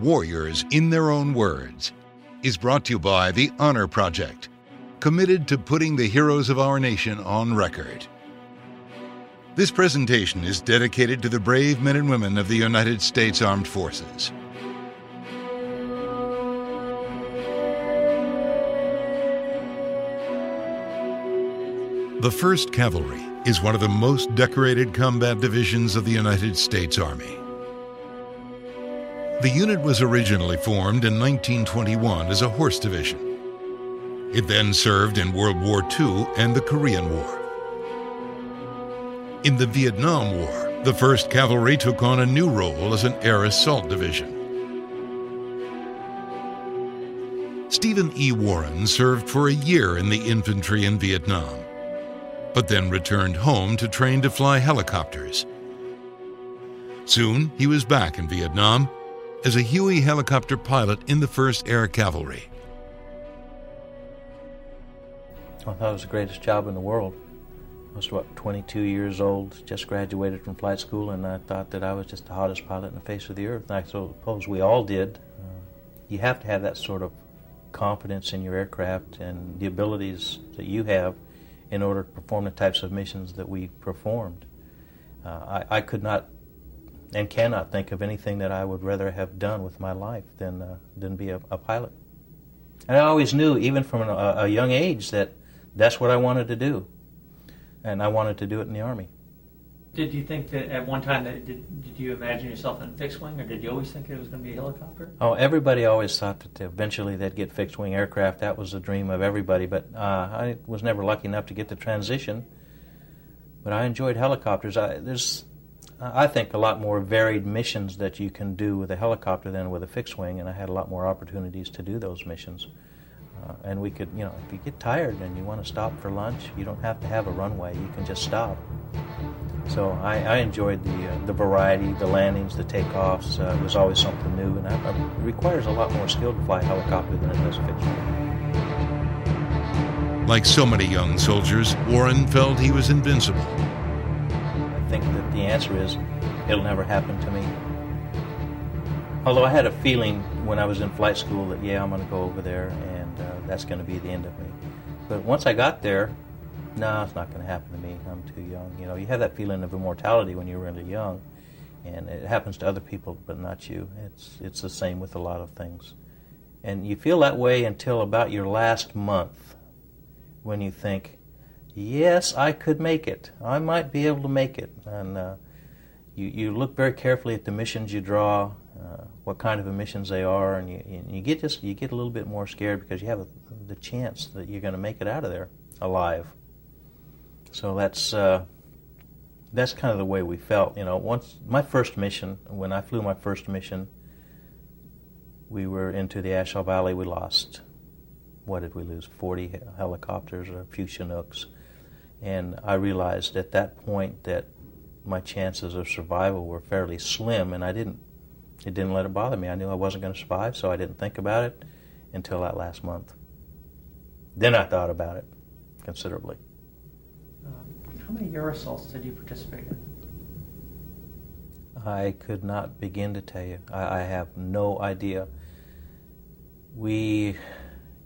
warriors in their own words, is brought to you by the Honor Project, committed to putting the heroes of our nation on record. This presentation is dedicated to the brave men and women of the United States Armed Forces. The 1st Cavalry is one of the most decorated combat divisions of the United States Army. The unit was originally formed in 1921 as a horse division. It then served in World War II and the Korean War. In the Vietnam War, the 1st Cavalry took on a new role as an air assault division. Stephen E. Warren served for a year in the infantry in Vietnam but then returned home to train to fly helicopters. Soon, he was back in Vietnam as a Huey helicopter pilot in the 1st Air Cavalry. I thought it was the greatest job in the world. I was, what, 22 years old, just graduated from flight school, and I thought that I was just the hottest pilot in the face of the earth. And I suppose we all did. Uh, you have to have that sort of confidence in your aircraft and the abilities that you have in order to perform the types of missions that we performed. Uh, I, I, could not and cannot think of anything that I would rather have done with my life than, uh, than be a, a, pilot. And I always knew, even from a, a young age, that that's what I wanted to do. And I wanted to do it in the Army. Did you think that at one time that did, did you imagine yourself in fixed wing, or did you always think it was going to be a helicopter? Oh, everybody always thought that eventually they'd get fixed wing aircraft. That was the dream of everybody. But uh, I was never lucky enough to get the transition. But I enjoyed helicopters. I, there's, I think, a lot more varied missions that you can do with a helicopter than with a fixed wing, and I had a lot more opportunities to do those missions. Uh, and we could, you know, if you get tired and you want to stop for lunch, you don't have to have a runway. You can just stop. So I, I enjoyed the uh, the variety, the landings, the takeoffs. Uh, it was always something new, and I, it requires a lot more skill to fly a helicopter than it does a fixed wing. Like so many young soldiers, Warren felt he was invincible. Think that the answer is it'll never happen to me. Although I had a feeling when I was in flight school that, yeah, I'm going to go over there and uh, that's going to be the end of me. But once I got there, no, it's not going to happen to me. I'm too young. You know, you have that feeling of immortality when you're really young, and it happens to other people, but not you. It's it's the same with a lot of things, and you feel that way until about your last month, when you think, yes, I could make it. I might be able to make it, and uh, you you look very carefully at the missions you draw. Uh, what kind of emissions they are, and you, you get just you get a little bit more scared because you have a, the chance that you're going to make it out of there alive. So that's uh, that's kind of the way we felt. You know, once my first mission, when I flew my first mission, we were into the A Shau Valley. We lost what did we lose? Forty helicopters, a few Chinooks, and I realized at that point that my chances of survival were fairly slim, and I didn't. It didn't let it bother me. I knew I wasn't going to survive, so I didn't think about it until that last month. Then I thought about it considerably. How many air assaults did you participate in? I could not begin to tell you. I, I have no idea. We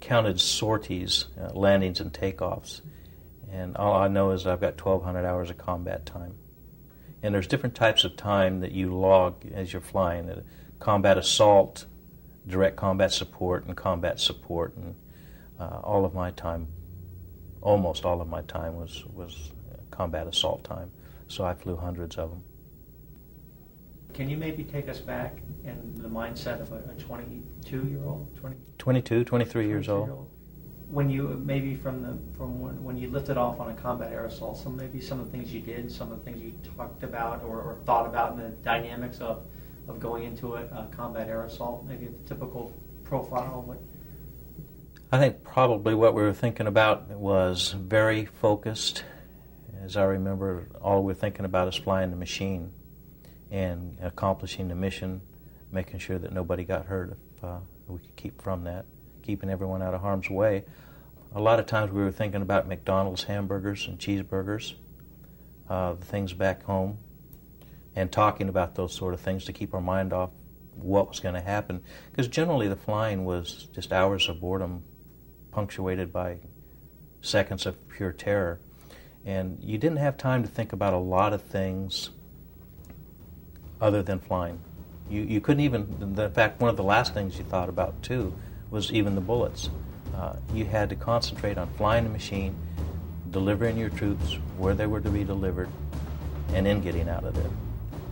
counted sorties, uh, landings, and takeoffs, and all I know is I've got 1,200 hours of combat time. And there's different types of time that you log as you're flying: combat assault, direct combat support, and combat support. And uh, all of my time, almost all of my time, was was combat assault time. So I flew hundreds of them. Can you maybe take us back in the mindset of a 22 year old? 20, 22, 23 years old. When you maybe from the from when, when you lifted off on a combat assault, some maybe some of the things you did, some of the things you talked about or, or thought about in the dynamics of of going into a, a combat assault, maybe the typical profile. What I think probably what we were thinking about was very focused as I remember, all we're thinking about is flying the machine and accomplishing the mission, making sure that nobody got hurt if uh, we could keep from that, keeping everyone out of harm's way. A lot of times we were thinking about McDonald's hamburgers and cheeseburgers, uh, the things back home, and talking about those sort of things to keep our mind off what was going to happen. Because generally the flying was just hours of boredom punctuated by seconds of pure terror. And you didn't have time to think about a lot of things other than flying. You, you couldn't even, in fact, one of the last things you thought about too was even the bullets. Uh, you had to concentrate on flying the machine, delivering your troops where they were to be delivered, and then getting out of there.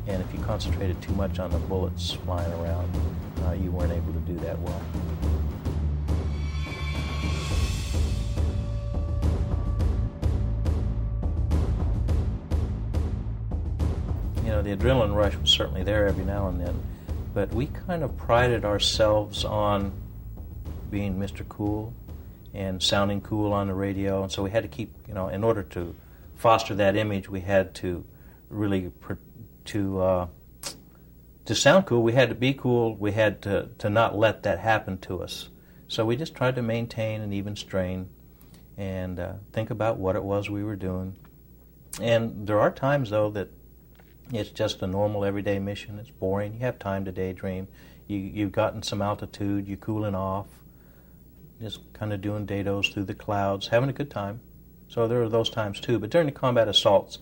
And if you concentrated too much on the bullets flying around, uh, you weren't able to do that well. You know, the adrenaline rush was certainly there every now and then, but we kind of prided ourselves on being Mr. Cool and sounding cool on the radio, and so we had to keep, you know, in order to foster that image, we had to really to uh, to sound cool, we had to be cool. We had to to not let that happen to us. So we just tried to maintain an even strain and uh, think about what it was we were doing. And there are times though that it's just a normal everyday mission. It's boring. You have time to daydream. You you've gotten some altitude. You're cooling off. Just kind of doing dados through the clouds, having a good time. So there are those times too. But during the combat assaults,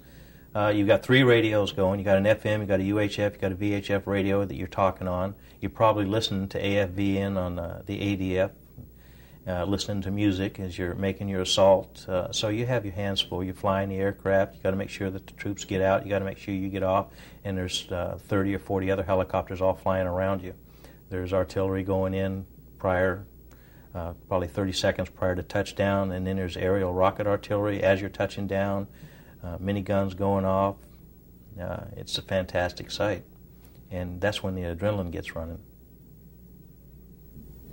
uh, you've got three radios going. You've got an FM, you've got a UHF, you've got a VHF radio that you're talking on. You're probably listening to AFVN on uh, the ADF, uh, listening to music as you're making your assault. Uh, so you have your hands full. You're flying the aircraft. You've got to make sure that the troops get out. You've got to make sure you get off. And there's uh, 30 or 40 other helicopters all flying around you. There's artillery going in prior, uh, probably 30 seconds prior to touchdown. And then there's aerial rocket artillery as you're touching down uh, miniguns going off. Uh, it's a fantastic sight, and that's when the adrenaline gets running.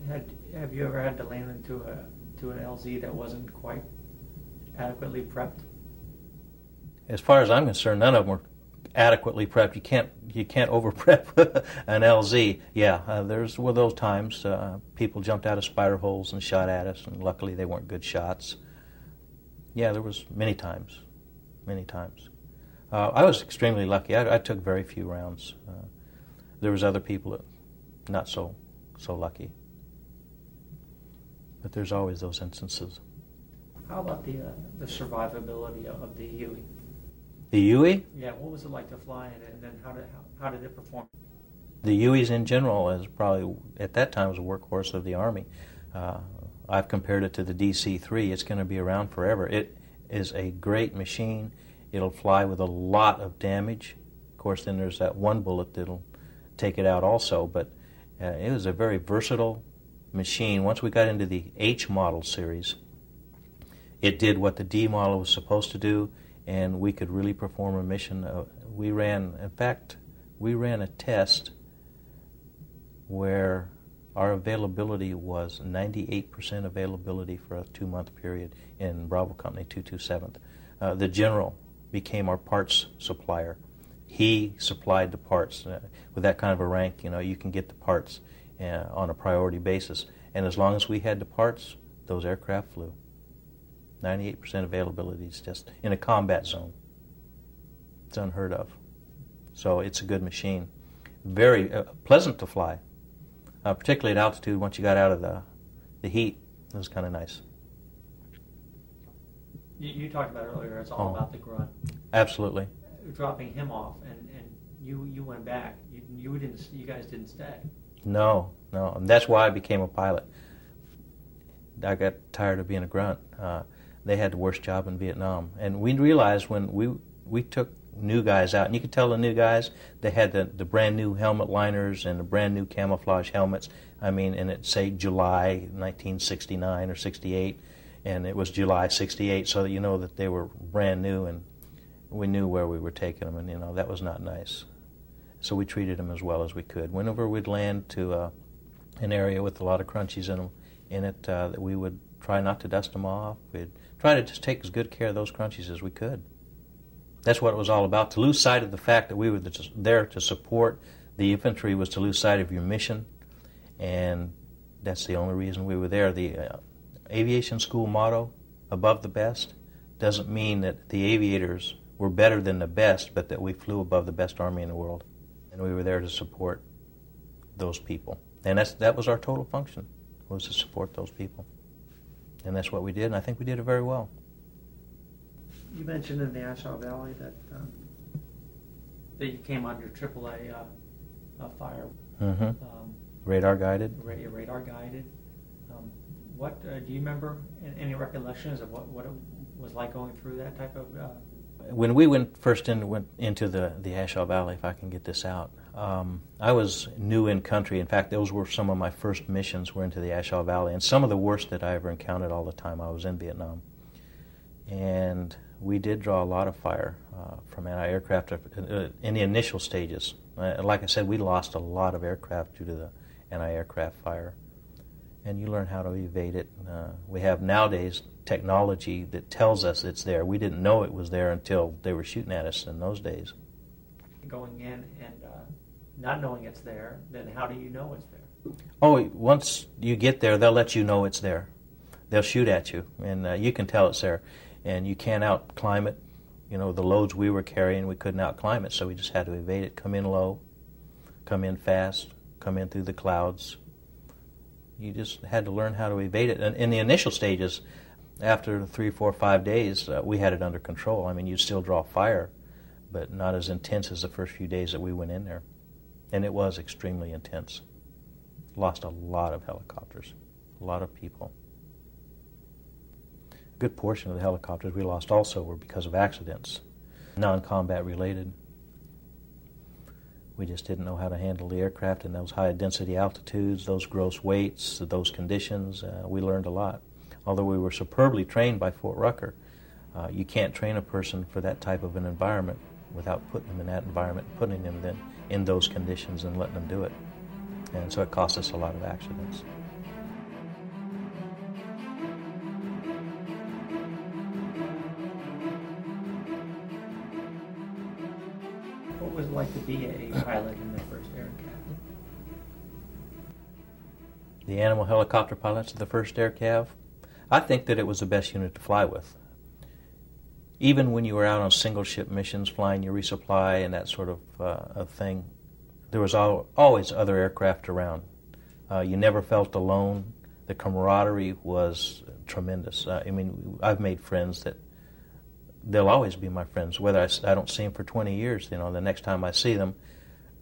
Had, have you ever had to land into a to an LZ that wasn't quite adequately prepped? As far as I'm concerned, none of them were adequately prepped. You can't you can't over prep an LZ. Yeah, uh, there's were those times uh, people jumped out of spider holes and shot at us, and luckily they weren't good shots. Yeah, there was many times many times. Uh, I was extremely lucky. I, I, took very few rounds. Uh, there was other people that not so so lucky. But there's always those instances. How about the uh, the survivability of the Huey? The Huey? Yeah. What was it like to fly it, and then how did how, how did it perform? The Hueys in general is probably at that time was a workhorse of the Army. Uh, I've compared it to the DC-3. It's going to be around forever. It is a great machine. It'll fly with a lot of damage. Of course, then there's that one bullet that'll take it out also, but uh, it was a very versatile machine. Once we got into the H model series, it did what the D model was supposed to do, and we could really perform a mission. We ran, in fact, we ran a test where our availability was 98% availability for a two month period in Bravo Company 227th. Uh, the general became our parts supplier. He supplied the parts. Uh, with that kind of a rank, you know, you can get the parts uh, on a priority basis. And as long as we had the parts, those aircraft flew. 98% availability is just in a combat zone. It's unheard of. So it's a good machine. Very uh, pleasant to fly uh, particularly at altitude. Once you got out of the the heat, it was kind of nice. You, you, talked about earlier. It's all oh. about the grunt. Absolutely. Dropping him off, and, and you you went back. You, you didn't. You guys didn't stay. No, no. And that's why I became a pilot. I got tired of being a grunt. Uh, they had the worst job in Vietnam, and we realized when we we took new guys out, and you could tell the new guys they had the, the brand new helmet liners and the brand new camouflage helmets. I mean, and it say July 1969 or 68, and it was July 68, so that you know that they were brand new, and we knew where we were taking them, and you know that was not nice. So we treated them as well as we could. Whenever we'd land to uh, an area with a lot of crunchies in them, in it, uh, that we would try not to dust them off. We'd try to just take as good care of those crunchies as we could. That's what it was all about. To lose sight of the fact that we were there to support the infantry was to lose sight of your mission, and that's the only reason we were there. The uh, aviation school motto, above the best, doesn't mean that the aviators were better than the best, but that we flew above the best army in the world, and we were there to support those people. And that's, that was our total function, was to support those people. And that's what we did, and I think we did it very well. You mentioned in the A Shau Valley that um, that you came under AAA uh, uh, fire. Mm-hmm. Um, radar guided. Radar, radar guided. Um, what uh, do you remember? Any recollections of what, what it was like going through that type of? Uh, when we went first in, went into the the A Shau Valley, if I can get this out, um, I was new in country. In fact, those were some of my first missions were into the A Shau Valley, and some of the worst that I ever encountered all the time I was in Vietnam. And we did draw a lot of fire uh, from anti-aircraft uh, in the initial stages. Uh, like I said, we lost a lot of aircraft due to the anti-aircraft fire, and you learn how to evade it. Uh, we have nowadays technology that tells us it's there. We didn't know it was there until they were shooting at us in those days. Going in and uh, not knowing it's there, then how do you know it's there? Oh, once you get there, they'll let you know it's there. They'll shoot at you, and uh, you can tell it's there and you can't outclimb it. You know, the loads we were carrying, we couldn't outclimb it, so we just had to evade it. Come in low, come in fast, come in through the clouds. You just had to learn how to evade it. And in the initial stages, after three, four, five days, uh, we had it under control. I mean, you'd still draw fire, but not as intense as the first few days that we went in there. And it was extremely intense. Lost a lot of helicopters, a lot of people A good portion of the helicopters we lost also were because of accidents, non combat related. We just didn't know how to handle the aircraft in those high density altitudes, those gross weights, those conditions. Uh, we learned a lot. Although we were superbly trained by Fort Rucker, uh, you can't train a person for that type of an environment without putting them in that environment, and putting them then in those conditions and letting them do it. And so it cost us a lot of accidents. What was it like to be a pilot in the first aircraft? The animal helicopter pilots of the first air cav? I think that it was the best unit to fly with. Even when you were out on single ship missions, flying your resupply and that sort of, uh, of thing, there was al- always other aircraft around. Uh, you never felt alone. The camaraderie was tremendous. Uh, I mean, I've made friends that they'll always be my friends. Whether I, I don't see them for 20 years, you know, the next time I see them,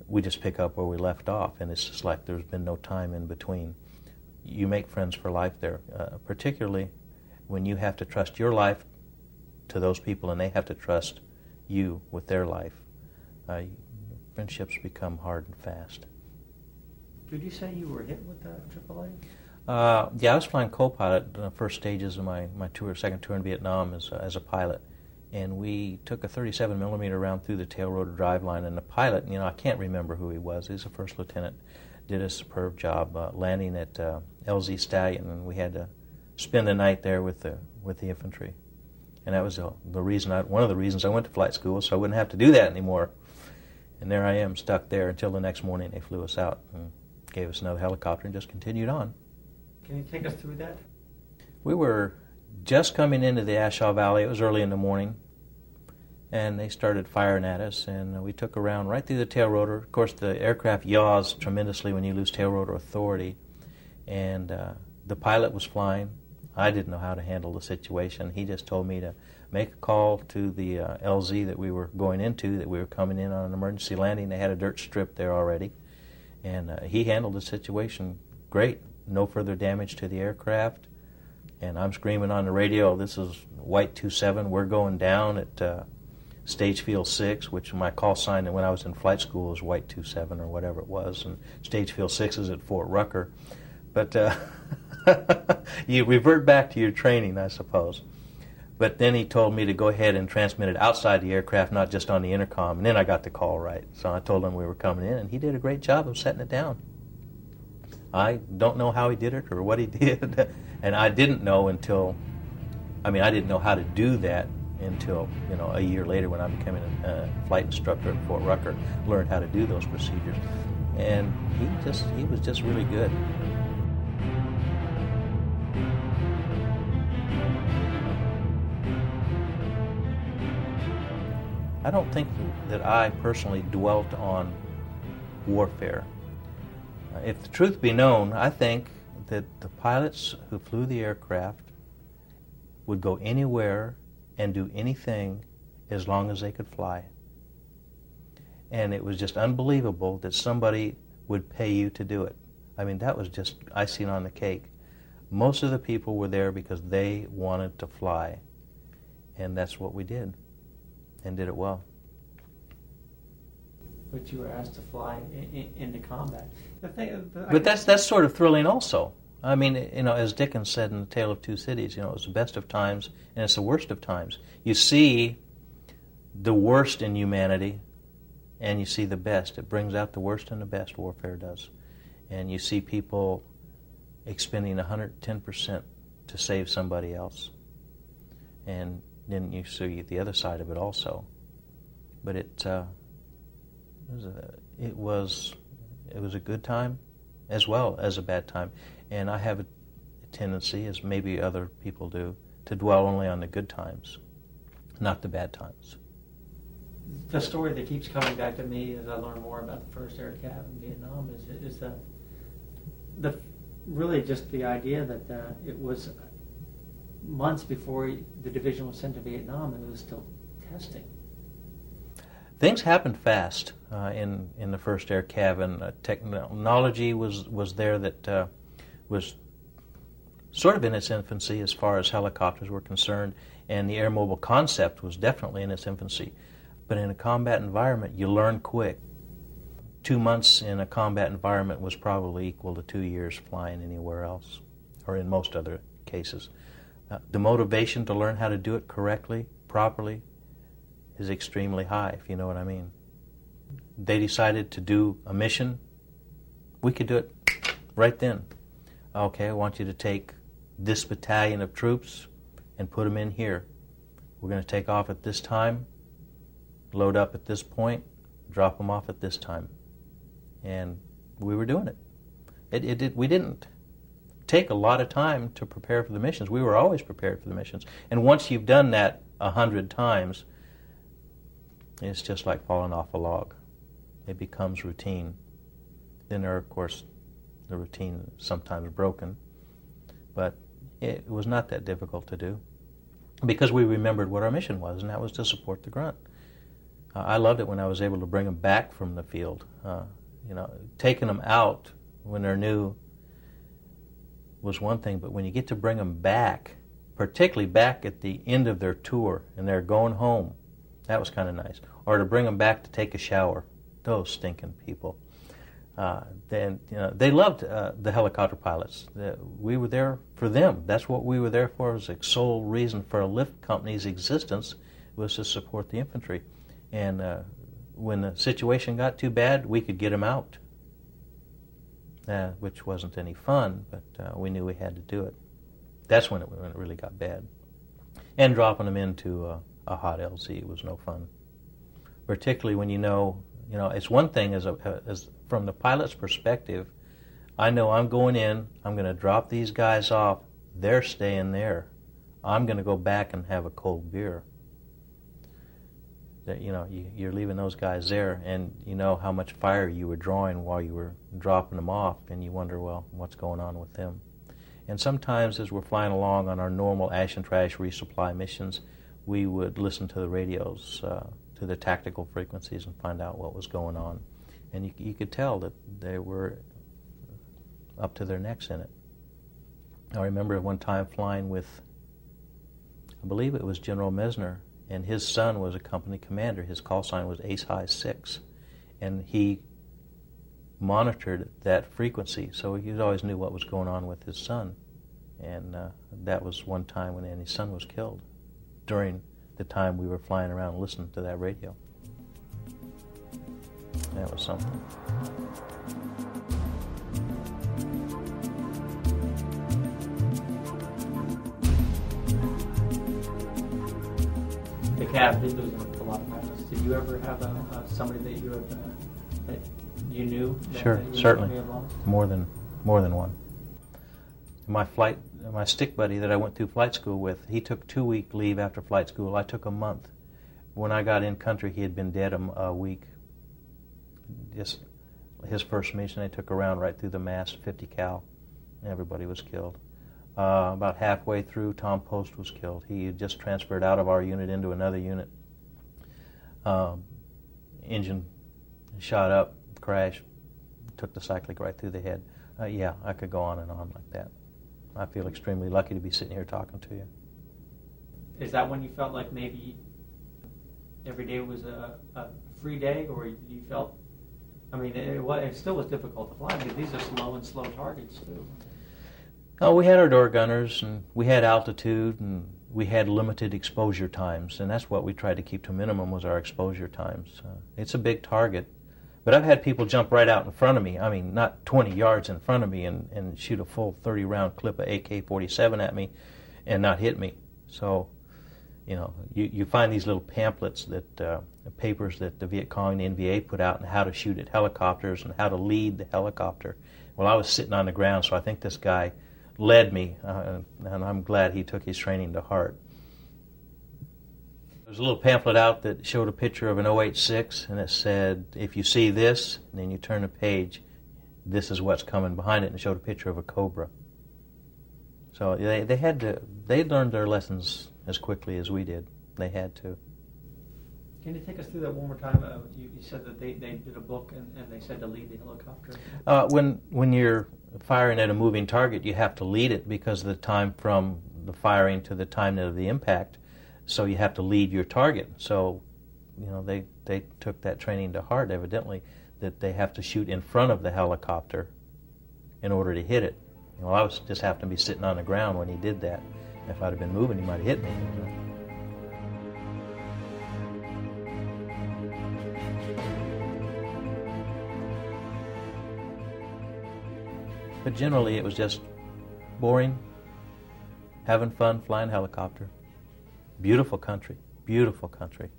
we just pick up where we left off, and it's just like there's been no time in between. You make friends for life there, uh, particularly when you have to trust your life to those people and they have to trust you with their life. Uh, friendships become hard and fast. Did you say you were hit with the AAA? Uh, yeah, I was flying co-pilot in the first stages of my, my tour, second tour in Vietnam as, as a pilot and we took a 37 millimeter round through the tail rotor drive line. And the pilot, you know, I can't remember who he was. He's a first lieutenant. Did a superb job uh, landing at uh, LZ Stallion, and we had to spend the night there with the with the infantry. And that was the, the reason I, one of the reasons I went to flight school, so I wouldn't have to do that anymore. And there I am, stuck there until the next morning. They flew us out and gave us another helicopter and just continued on. Can you take us through that? We were just coming into the A Shau Valley. It was early in the morning and they started firing at us, and we took around right through the tail rotor. Of course, the aircraft yaws tremendously when you lose tail rotor authority, and uh, the pilot was flying. I didn't know how to handle the situation. He just told me to make a call to the uh, LZ that we were going into, that we were coming in on an emergency landing. They had a dirt strip there already, and uh, he handled the situation great. No further damage to the aircraft, and I'm screaming on the radio, "This is White 27. We're going down at." Uh, Stage Field 6, which my call sign when I was in flight school was White 27 or whatever it was, and Stage Field 6 is at Fort Rucker. But uh, you revert back to your training, I suppose. But then he told me to go ahead and transmit it outside the aircraft, not just on the intercom. And then I got the call right. So I told him we were coming in, and he did a great job of setting it down. I don't know how he did it or what he did, and I didn't know until, I mean, I didn't know how to do that until you know a year later when I became a uh, flight instructor at Fort Rucker, learned how to do those procedures, and he just he was just really good. I don't think that I personally dwelt on warfare. Uh, if the truth be known, I think that the pilots who flew the aircraft would go anywhere and do anything as long as they could fly. And it was just unbelievable that somebody would pay you to do it. I mean, that was just icing on the cake. Most of the people were there because they wanted to fly. And that's what we did, and did it well. But you were asked to fly in, in, into combat. Thing, uh, but that's that's sort of thrilling, also. I mean, you know, as Dickens said in *The Tale of Two Cities*, you know, it's the best of times and it's the worst of times. You see the worst in humanity, and you see the best. It brings out the worst and the best. Warfare does, and you see people expending 110 percent to save somebody else, and then you see the other side of it also. But it uh, it was, a, it was it was a good time as well as a bad time, and I have a tendency, as maybe other people do, to dwell only on the good times, not the bad times. The story that keeps coming back to me as I learn more about the first air cav in Vietnam is is the the really just the idea that uh, it was months before the division was sent to Vietnam and it was still testing. Things happened fast uh, in in the first air cabin. Uh, technology was was there that uh, was sort of in its infancy as far as helicopters were concerned, and the air mobile concept was definitely in its infancy. But in a combat environment, you learn quick. Two months in a combat environment was probably equal to two years flying anywhere else, or in most other cases. Uh, the motivation to learn how to do it correctly, properly, is extremely high, if you know what I mean. They decided to do a mission. We could do it right then. Okay, I want you to take this battalion of troops and put them in here. We're going to take off at this time, load up at this point, drop them off at this time. And we were doing it. It, it, it we didn't take a lot of time to prepare for the missions. We were always prepared for the missions. And once you've done that a hundred times, it's just like falling off a log. It becomes routine. Then there, are, of course, the routine sometimes broken, but it was not that difficult to do because we remembered what our mission was, and that was to support the grunt. Uh, I loved it when I was able to bring them back from the field. Uh, you know, taking them out when they're new was one thing, but when you get to bring them back, particularly back at the end of their tour and they're going home, that was kind of nice. Or to bring them back to take a shower. Those stinking people. Uh, then you know they loved uh, the helicopter pilots. Uh, we were there for them. That's what we were there for. Was the sole reason for a lift company's existence was to support the infantry. And uh, when the situation got too bad, we could get them out, uh, which wasn't any fun, but uh, we knew we had to do it. That's when it, when it really got bad. And dropping them into a hot LZ was no fun. Particularly when you know, you know, it's one thing as a as from the pilot's perspective. I know I'm going in. I'm going to drop these guys off. They're staying there. I'm going to go back and have a cold beer. That you know, you, you're leaving those guys there, and you know how much fire you were drawing while you were dropping them off, and you wonder, well, what's going on with them? And sometimes, as we're flying along on our normal ash and trash resupply missions, we would listen to the radios, uh, to the tactical frequencies, and find out what was going on. And you, you could tell that they were up to their necks in it. I remember one time flying with, I believe it was General Messner, and his son was a company commander. His call sign was Ace High 6. And he monitored that frequency, so he always knew what was going on with his son. And uh, that was one time when his son was killed during the time we were flying around listening to that radio. That was something. The cab did lose a lot of pilots. Did you ever have a, a somebody that you had, uh, that you knew? That, sure, that you certainly. More than more than one. My flight my stick buddy that I went through flight school with, he took two week leave after flight school. I took a month. When I got in country, he had been dead a, a week. Just his first mission, they took a round right through the mast, 50 cal. And everybody was killed. Uh, about halfway through, Tom Post was killed. He had just transferred out of our unit into another unit. Um, engine shot up, crashed, took the cyclic right through the head. Uh, yeah, I could go on and on like that. I feel extremely lucky to be sitting here talking to you. Is that when you felt like maybe every day was a, a free day, or you felt? I mean, it, it still was difficult to fly because these are slow and slow targets too. Oh, we had our door gunners, and we had altitude, and we had limited exposure times, and that's what we tried to keep to a minimum was our exposure times. Uh, it's a big target, but I've had people jump right out in front of me. I mean, not 20 yards in front of me, and, and shoot a full 30 round clip of AK-47 at me, and not hit me. So, you know, you, you find these little pamphlets that uh, papers that the Viet Cong and the NVA put out and how to shoot at helicopters and how to lead the helicopter. Well, I was sitting on the ground, so I think this guy led me, uh, and I'm glad he took his training to heart. There's a little pamphlet out that showed a picture of an OH-6, and it said, if you see this, and then you turn the page, this is what's coming behind it, and it showed a picture of a cobra. So they, they had to, they learned their lessons as quickly as we did. They had to. Can you take us through that one more time? Uh, you, you, said that they, they did a book and, and they said to leave the helicopter. Uh, when when you're firing at a moving target, you have to lead it because of the time from the firing to the time of the impact. So you have to lead your target. So, you know, they they took that training to heart. Evidently, that they have to shoot in front of the helicopter in order to hit it. Well, I was just happened to be sitting on the ground when he did that. If I'd have been moving, he might have hit me. But generally, it was just boring, having fun, flying helicopter. Beautiful country, beautiful country.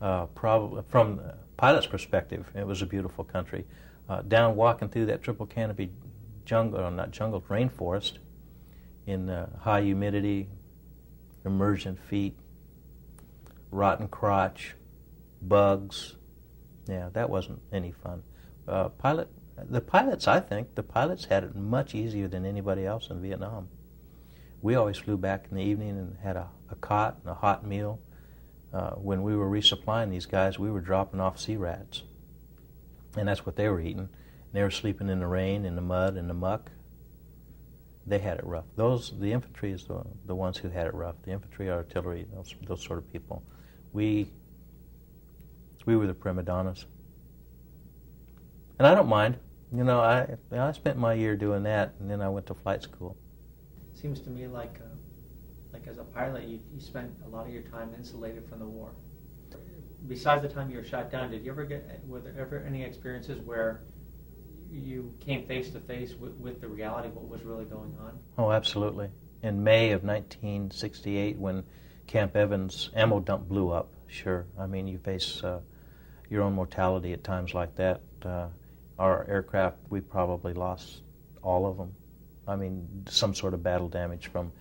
Uh, probably from the pilot's perspective, it was a beautiful country. Uh, down walking through that triple canopy jungle, or not jungle, rainforest, in uh, high humidity, immersion feet, rotten crotch, bugs. Yeah, that wasn't any fun. Uh, pilot the pilots, I think, the pilots had it much easier than anybody else in Vietnam. We always flew back in the evening and had a, a cot and a hot meal. Uh, when we were resupplying these guys, we were dropping off sea rats. And that's what they were eating. They were sleeping in the rain, in the mud, in the muck. They had it rough. Those, the infantry is the, the ones who had it rough. The infantry, artillery, those, those sort of people. We, we were the prima donnas. And I don't mind. You know, I I spent my year doing that, and then I went to flight school. Seems to me like, uh, like as a pilot, you, you spent a lot of your time insulated from the war. Besides the time you were shot down, did you ever get were there ever any experiences where you came face to face with, with the reality of what was really going on? Oh, absolutely. In May of 1968, when Camp Evans ammo dump blew up, sure. I mean, you face uh, your own mortality at times like that. Uh, our aircraft, we probably lost all of them. I mean, some sort of battle damage from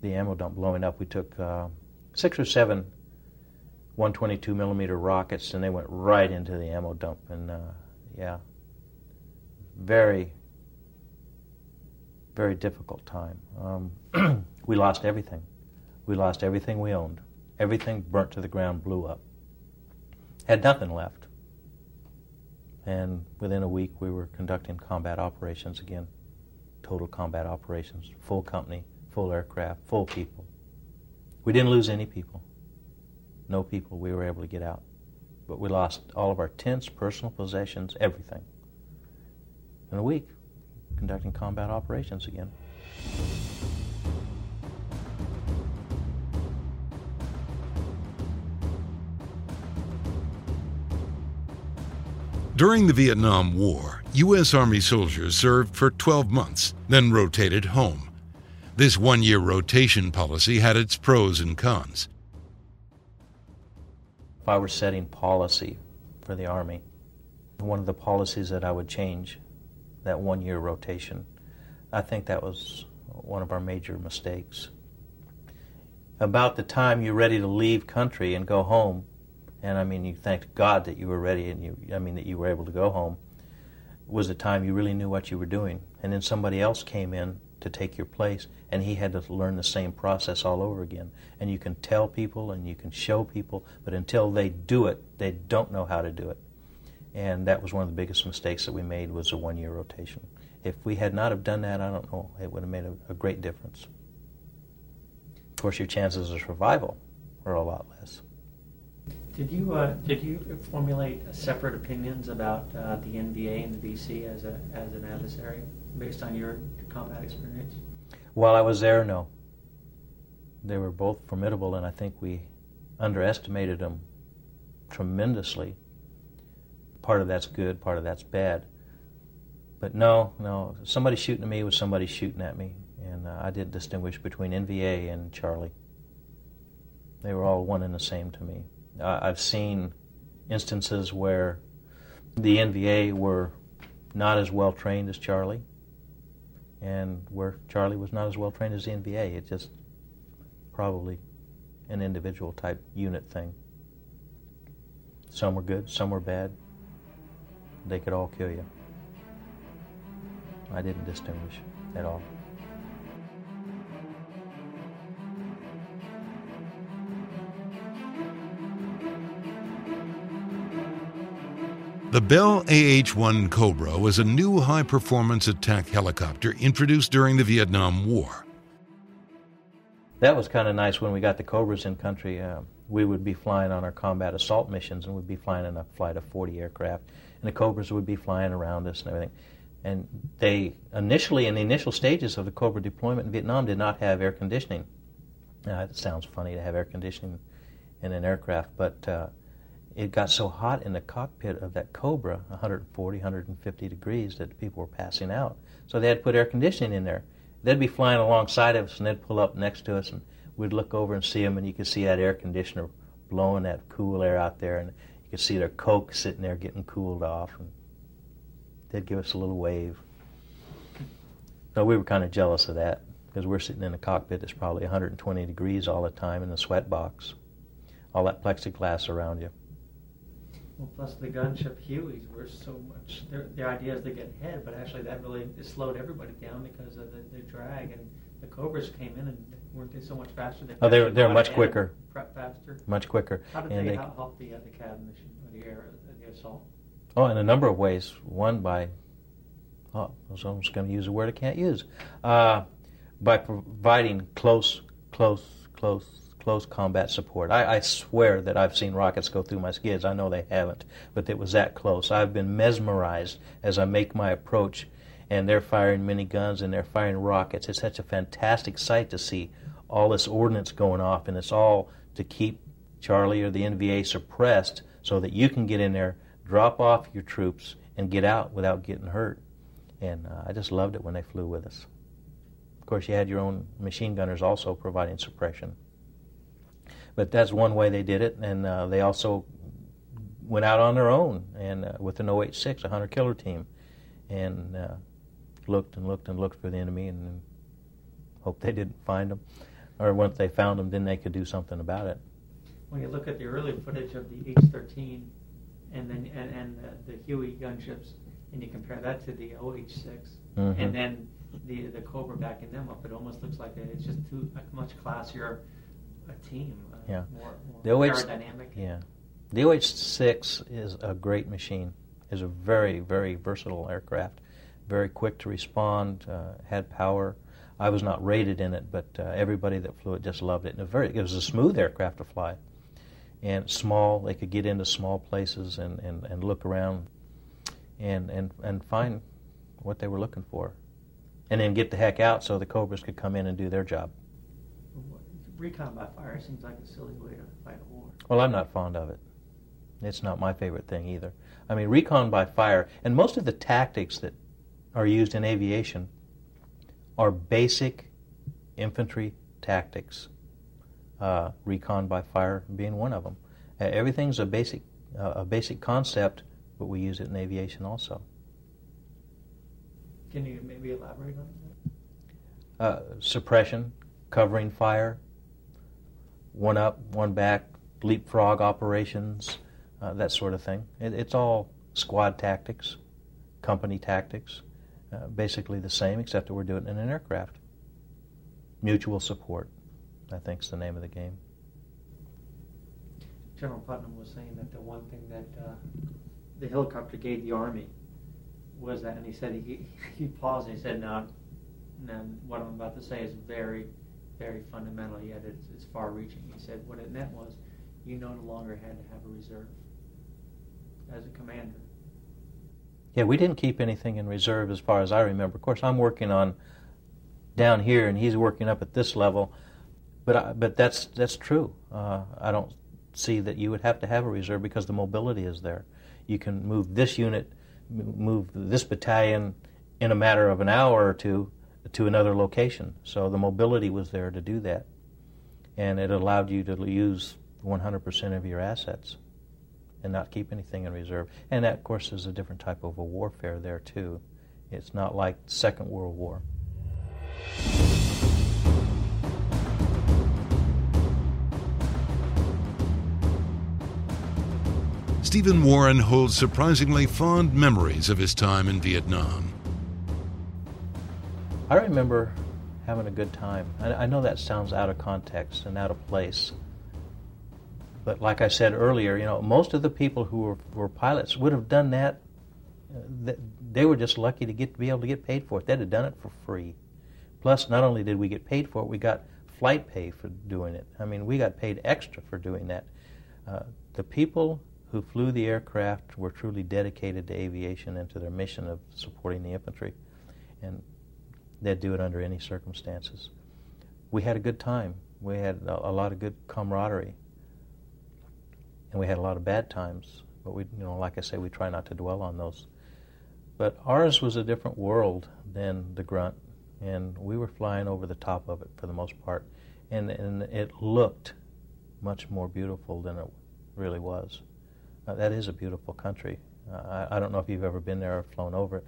the ammo dump blowing up. We took uh, six or seven 122 millimeter rockets, and they went right into the ammo dump. And uh, yeah, very, very difficult time. Um, we lost everything. We lost everything we owned. Everything burnt to the ground, blew up. Had nothing left. And within a week, we were conducting combat operations again. Total combat operations, full company, full aircraft, full people. We didn't lose any people. No people. We were able to get out. But we lost all of our tents, personal possessions, everything. In a week, conducting combat operations again. During the Vietnam War, U.S. Army soldiers served for 12 months, then rotated home. This one year rotation policy had its pros and cons. If I were setting policy for the Army, one of the policies that I would change, that one year rotation, I think that was one of our major mistakes. About the time you're ready to leave country and go home, and I mean, you thanked God that you were ready and you, I mean, that you were able to go home. was the time you really knew what you were doing. And then somebody else came in to take your place, and he had to learn the same process all over again. And you can tell people and you can show people, but until they do it, they don't know how to do it. And that was one of the biggest mistakes that we made was a one-year rotation. If we had not have done that, I don't know, it would have made a, a great difference. Of course, your chances of survival are a lot less. Did you uh, did you formulate separate opinions about uh, the NVA and the VC as a as an adversary based on your combat experience? While I was there, no. They were both formidable, and I think we underestimated them tremendously. Part of that's good, part of that's bad. But no, no, somebody shooting at me was somebody shooting at me, and uh, I didn't distinguish between NVA and Charlie. They were all one and the same to me. Uh, I've seen instances where the NVA were not as well trained as Charlie, and where Charlie was not as well trained as the NVA. It's just probably an individual type unit thing. Some were good, some were bad. They could all kill you. I didn't distinguish at all. The Bell AH 1 Cobra was a new high performance attack helicopter introduced during the Vietnam War. That was kind of nice when we got the Cobras in country. Uh, we would be flying on our combat assault missions and we'd be flying in a flight of 40 aircraft, and the Cobras would be flying around us and everything. And they initially, in the initial stages of the Cobra deployment in Vietnam, did not have air conditioning. Now, it sounds funny to have air conditioning in an aircraft, but uh, it got so hot in the cockpit of that Cobra, 140, 150 degrees, that people were passing out. So they had to put air conditioning in there. They'd be flying alongside of us, and they'd pull up next to us, and we'd look over and see them, and you could see that air conditioner blowing that cool air out there, and you could see their coke sitting there getting cooled off, and they'd give us a little wave. So we were kind of jealous of that because we're sitting in a cockpit that's probably 120 degrees all the time in the sweat box, all that plexiglass around you. Well, plus the gunship Hueys were so much. The idea is to get ahead, but actually that really slowed everybody down because of the, the drag. And the Cobras came in and weren't they so much faster? They oh, they were they're much quicker. Prep faster. Much quicker. How did and they, they help the uh, the cab mission or the air the assault? Oh, in a number of ways. One by oh, I was almost going to use a word I can't use. Uh, by providing close, close, close close combat support. I, I, swear that I've seen rockets go through my skids. I know they haven't, but it was that close. I've been mesmerized as I make my approach, and they're firing miniguns and they're firing rockets. It's such a fantastic sight to see all this ordnance going off, and it's all to keep Charlie or the NVA suppressed so that you can get in there, drop off your troops, and get out without getting hurt. And uh, I just loved it when they flew with us. Of course, you had your own machine gunners also providing suppression. But that's one way they did it, and uh, they also went out on their own and uh, with an OH-6, a hunter killer team, and uh, looked and looked and looked for the enemy and hoped they didn't find them, or once they found them, then they could do something about it. When you look at the early footage of the H-13 and then and, and the, the Huey gunships, and you compare that to the OH-6, mm-hmm. and then the the Cobra backing them up, it almost looks like it's just too much classier a team. Yeah. More, more the OH, aerodynamic. Yeah. The OH-6 is a great machine. is a very, very versatile aircraft. Very quick to respond, uh, had power. I was not rated in it, but uh, everybody that flew it just loved it. And it, very, it was a smooth aircraft to fly. And small, they could get into small places and, and, and look around and, and, and find what they were looking for. And then get the heck out so the Cobras could come in and do their job recon by fire seems like a silly way to fight a war. Well, I'm not fond of it. It's not my favorite thing either. I mean, recon by fire, and most of the tactics that are used in aviation are basic infantry tactics. Uh, recon by fire being one of them. Uh, everything's a basic, uh, a basic concept, but we use it in aviation also. Can you maybe elaborate on that? Uh, suppression, covering fire, one up, one back, leapfrog operations, uh, that sort of thing. It, it's all squad tactics, company tactics, uh, basically the same, except that we're doing it in an aircraft. Mutual support, I think, is the name of the game. General Putnam was saying that the one thing that uh, the helicopter gave the Army was that, and he said he, he paused and he said, "No, no, what I'm about to say is very, very fundamental. Yet it's, it's far-reaching." He said what it meant was you no longer had to have a reserve as a commander. Yeah, we didn't keep anything in reserve as far as I remember. Of course, I'm working on down here, and he's working up at this level. But I, but that's that's true. Uh, I don't see that you would have to have a reserve because the mobility is there. You can move this unit, move this battalion in a matter of an hour or two to another location. So the mobility was there to do that, and it allowed you to use 100% of your assets and not keep anything in reserve. And that, of course, is a different type of a warfare there, too. It's not like Second World War. Stephen Warren holds surprisingly fond memories of his time in Vietnam. I remember having a good time. I, I know that sounds out of context and out of place. But like I said earlier, you know, most of the people who were, were pilots would have done that. They were just lucky to get to be able to get paid for it. They'd have done it for free. Plus, not only did we get paid for it, we got flight pay for doing it. I mean, we got paid extra for doing that. Uh, the people who flew the aircraft were truly dedicated to aviation and to their mission of supporting the infantry. And they'd do it under any circumstances. We had a good time. We had a, a lot of good camaraderie and we had a lot of bad times. But we, you know, like I say, we try not to dwell on those. But ours was a different world than the Grunt, and we were flying over the top of it for the most part, and and it looked much more beautiful than it really was. Uh, that is a beautiful country. Uh, I, I, don't know if you've ever been there or flown over it,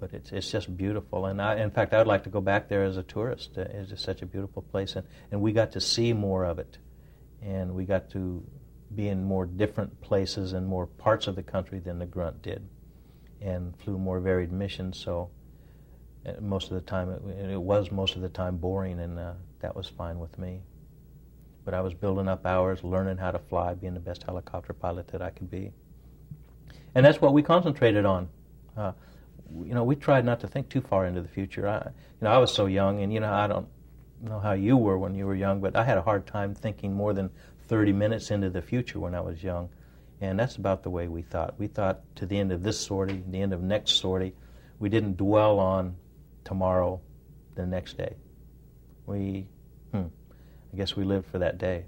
but it's it's just beautiful. And I, in fact, I'd like to go back there as a tourist. Uh, it's just such a beautiful place, and and we got to see more of it, and we got to be in more different places and more parts of the country than the Grunt did, and flew more varied missions. So uh, most of the time, it, it was most of the time boring, and uh, that was fine with me. But I was building up hours, learning how to fly, being the best helicopter pilot that I could be, and that's what we concentrated on. Uh, you know, we tried not to think too far into the future. I, you know, I was so young, and you know, I don't know how you were when you were young, but I had a hard time thinking more than 30 minutes into the future when I was young. And that's about the way we thought. We thought to the end of this sortie, the end of next sortie. We didn't dwell on tomorrow, the next day. We, hmm, I guess we lived for that day,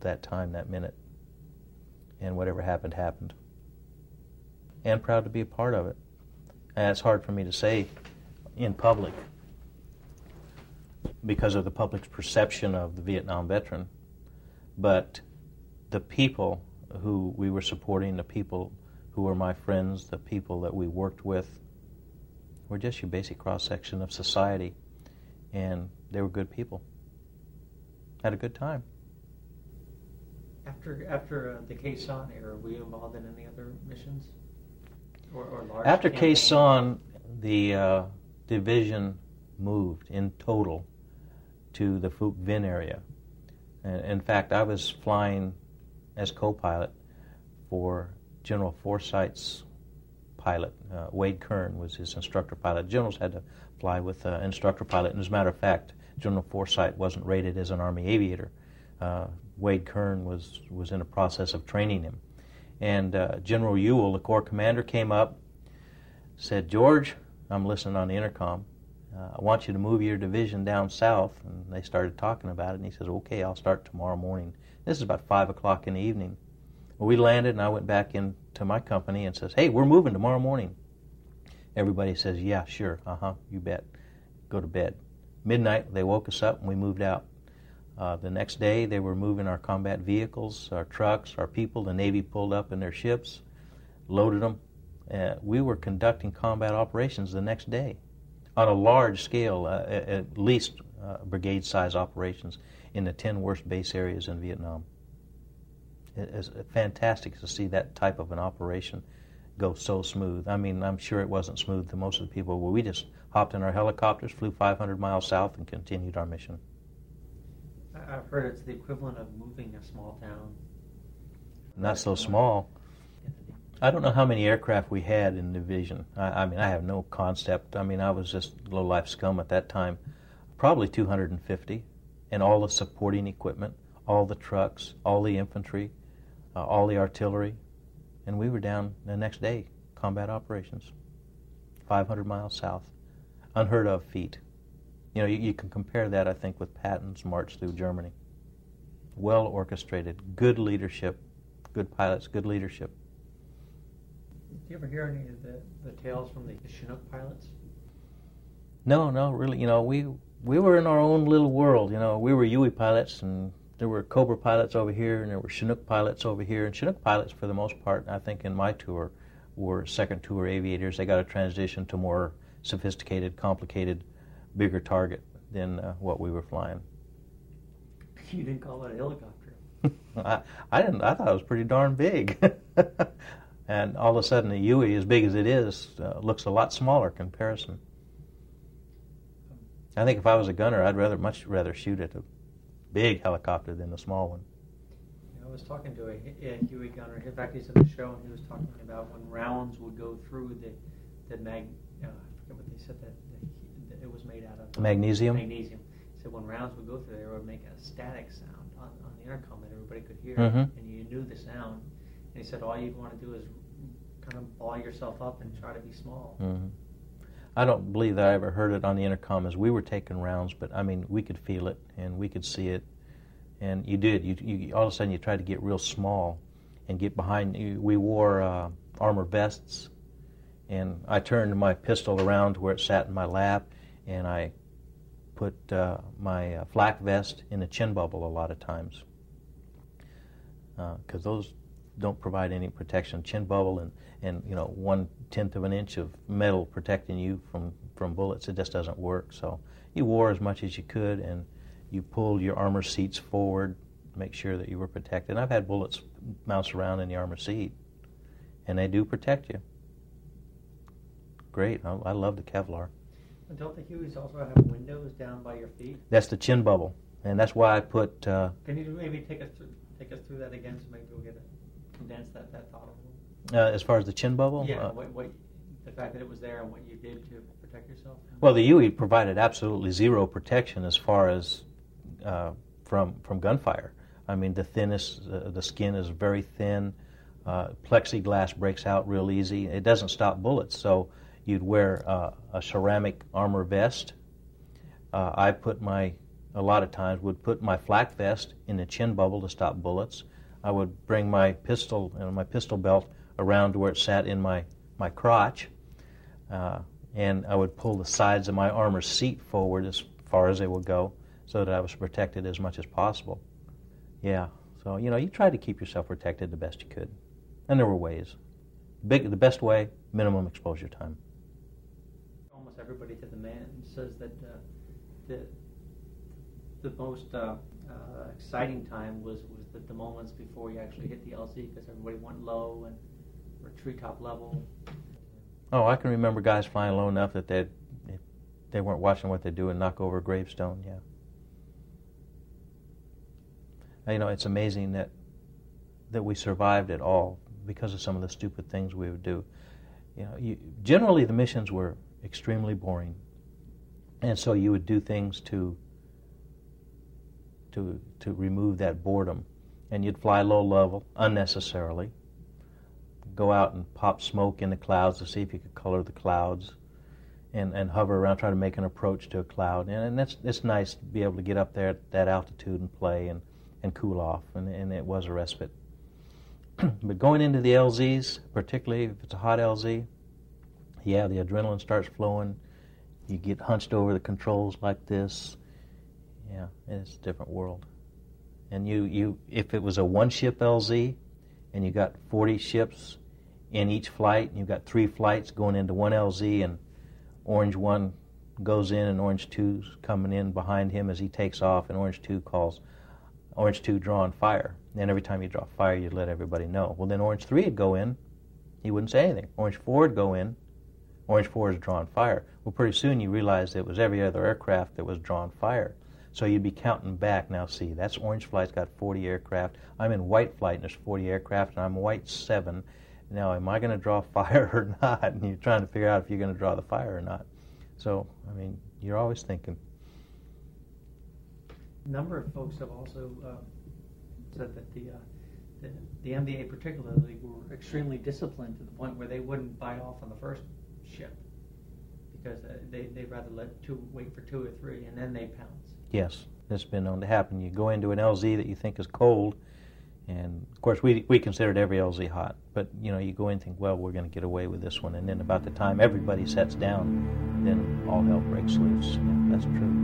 that time, that minute. And whatever happened, happened. And proud to be a part of it. And it's hard for me to say in public because of the public's perception of the Vietnam veteran but the people who we were supporting, the people who were my friends, the people that we worked with, were just your basic cross section of society, and they were good people. Had a good time. After after uh, the Sanh era, were you involved in any other missions? Or, or large after Khe Sanh, the uh, division moved in total to the Phuoc Vinh area. In fact, I was flying as co-pilot for General Forsythe's pilot. Uh, Wade Kern was his instructor pilot. Generals had to fly with an uh, instructor pilot. And as a matter of fact, General Forsyth wasn't rated as an Army aviator. Uh, Wade Kern was, was in a process of training him. And uh, General Ewell, the Corps commander, came up, said, George, I'm listening on the intercom uh, I want you to move your division down south. And they started talking about it, and he says, okay, I'll start tomorrow morning. This is about 5 o'clock in the evening. Well, we landed, and I went back into my company and says, hey, we're moving tomorrow morning. Everybody says, yeah, sure, uh-huh, you bet. Go to bed. Midnight, they woke us up, and we moved out. Uh, the next day, they were moving our combat vehicles, our trucks, our people. The Navy pulled up in their ships, loaded them. Uh, we were conducting combat operations the next day on a large scale, uh, at least uh, brigade size operations in the 10 worst base areas in Vietnam. It's fantastic to see that type of an operation go so smooth. I mean, I'm sure it wasn't smooth to most of the people, but we just hopped in our helicopters, flew 500 miles south, and continued our mission. I've heard it's the equivalent of moving a small town. Not so small. I don't know how many aircraft we had in the division. I, I mean, I have no concept. I mean, I was just low life scum at that time. Probably 250, and all the supporting equipment, all the trucks, all the infantry, uh, all the artillery, and we were down the next day, combat operations, 500 miles south, unheard of feat. You know, you, you can compare that, I think, with Patton's march through Germany. Well orchestrated, good leadership, good pilots, good leadership. Do you ever hear any of the, the tales from the Chinook pilots? No, no, really. You know, we we were in our own little world. You know, we were Huey pilots, and there were Cobra pilots over here, and there were Chinook pilots over here. And Chinook pilots, for the most part, I think in my tour, were second tour aviators. They got a transition to more sophisticated, complicated, bigger target than uh, what we were flying. You didn't call it a helicopter. I, I didn't. I thought it was pretty darn big. and all of a sudden, the Huey, as big as it is, uh, looks a lot smaller comparison. I think if I was a gunner, I'd rather much rather shoot at a big helicopter than a small one. I was talking to a, a Huey gunner. In fact, he's at the show, and he was talking about when rounds would go through the the mag. Uh, I forget what they said that, that it was made out of. Magnesium. Magnesium. He said when rounds would go through there, it would make a static sound on, on the intercom that everybody could hear, Mhm. and you knew the sound. And he said all you'd want to do is kind of ball yourself up and try to be small. hmm I don't believe that I ever heard it on the intercom as we were taking rounds, but I mean, we could feel it and we could see it, and you did. You, you all of a sudden you tried to get real small and get behind. You. We wore uh, armor vests, and I turned my pistol around to where it sat in my lap, and I put uh, my uh, flak vest in a chin bubble a lot of times because those don't provide any protection. Chin bubble and, and you know one tenth of an inch of metal protecting you from, from bullets. It just doesn't work. So you wore as much as you could, and you pulled your armor seats forward, make sure that you were protected. And I've had bullets bounce around in the armor seat, and they do protect you. Great. I, I love the Kevlar. And don't the Hueys also have windows down by your feet? That's the chin bubble, and that's why I put. Uh, Can you maybe take us through take us through that again, so maybe we'll get a condense that that thought a little. uh, as far as the chin bubble, Yeah, uh, what, what the fact that it was there and what you did to protect yourself. Well, the Huey provided absolutely zero protection as far as uh, from from gunfire. I mean, the thinnest, uh, the skin is very thin. Uh, plexiglass breaks out real easy. It doesn't stop bullets, so you'd wear uh, a ceramic armor vest. Uh, I put my, a lot of times, would put my flak vest in the chin bubble to stop bullets. I would bring my pistol, you know, my pistol belt around to where it sat in my, my crotch. Uh, and I would pull the sides of my armor seat forward as far as they would go so that I was protected as much as possible. Yeah, so, you know, you try to keep yourself protected the best you could. And there were ways. Big, the best way, minimum exposure time. Everybody to the man says that uh, the the most uh, uh, exciting time was was the, the moments before you actually hit the LZ because everybody went low and or treetop level. Oh, I can remember guys flying low enough that they they weren't watching what they do and knock over a gravestone. Yeah. You know, it's amazing that that we survived at all because of some of the stupid things we would do. You know, you, generally the missions were extremely boring, and so you would do things to to to remove that boredom, and you'd fly low level unnecessarily. Go out and pop smoke in the clouds to see if you could color the clouds, and, and hover around, try to make an approach to a cloud, and, and that's it's nice to be able to get up there at that altitude and play and, and cool off, and, and it was a respite. but going into the LZs, particularly if it's a hot LZ, yeah, the adrenaline starts flowing. You get hunched over the controls like this. Yeah, it's a different world. And you, you if it was a one ship LZ and you got 40 ships in each flight, and you've got three flights going into one LZ, and Orange 1 goes in, and Orange 2's coming in behind him as he takes off, and Orange 2 calls Orange 2 drawing fire. And every time you draw fire, you'd let everybody know. Well, then Orange 3 would go in, He wouldn't say anything. Orange 4 would go in. Orange 4 is drawing fire. Well, pretty soon you realized it was every other aircraft that was drawing fire. So you'd be counting back. Now, see, that's Orange Flight's got 40 aircraft. I'm in White Flight, and there's 40 aircraft, and I'm White 7. Now, am I going to draw fire or not? And you're trying to figure out if you're going to draw the fire or not. So, I mean, you're always thinking. A number of folks have also uh, said that the, uh, the, the NVA particularly were extremely disciplined to the point where they wouldn't bite off on the first ship because uh, they they'd rather let two wait for two or three and then they pounce. Yes, that's been known to happen. You go into an LZ that you think is cold, and of course we we considered every LZ hot, but you know you go in and think, well, we're going to get away with this one, and then about the time everybody sets down, then all hell breaks loose. Yeah, that's true.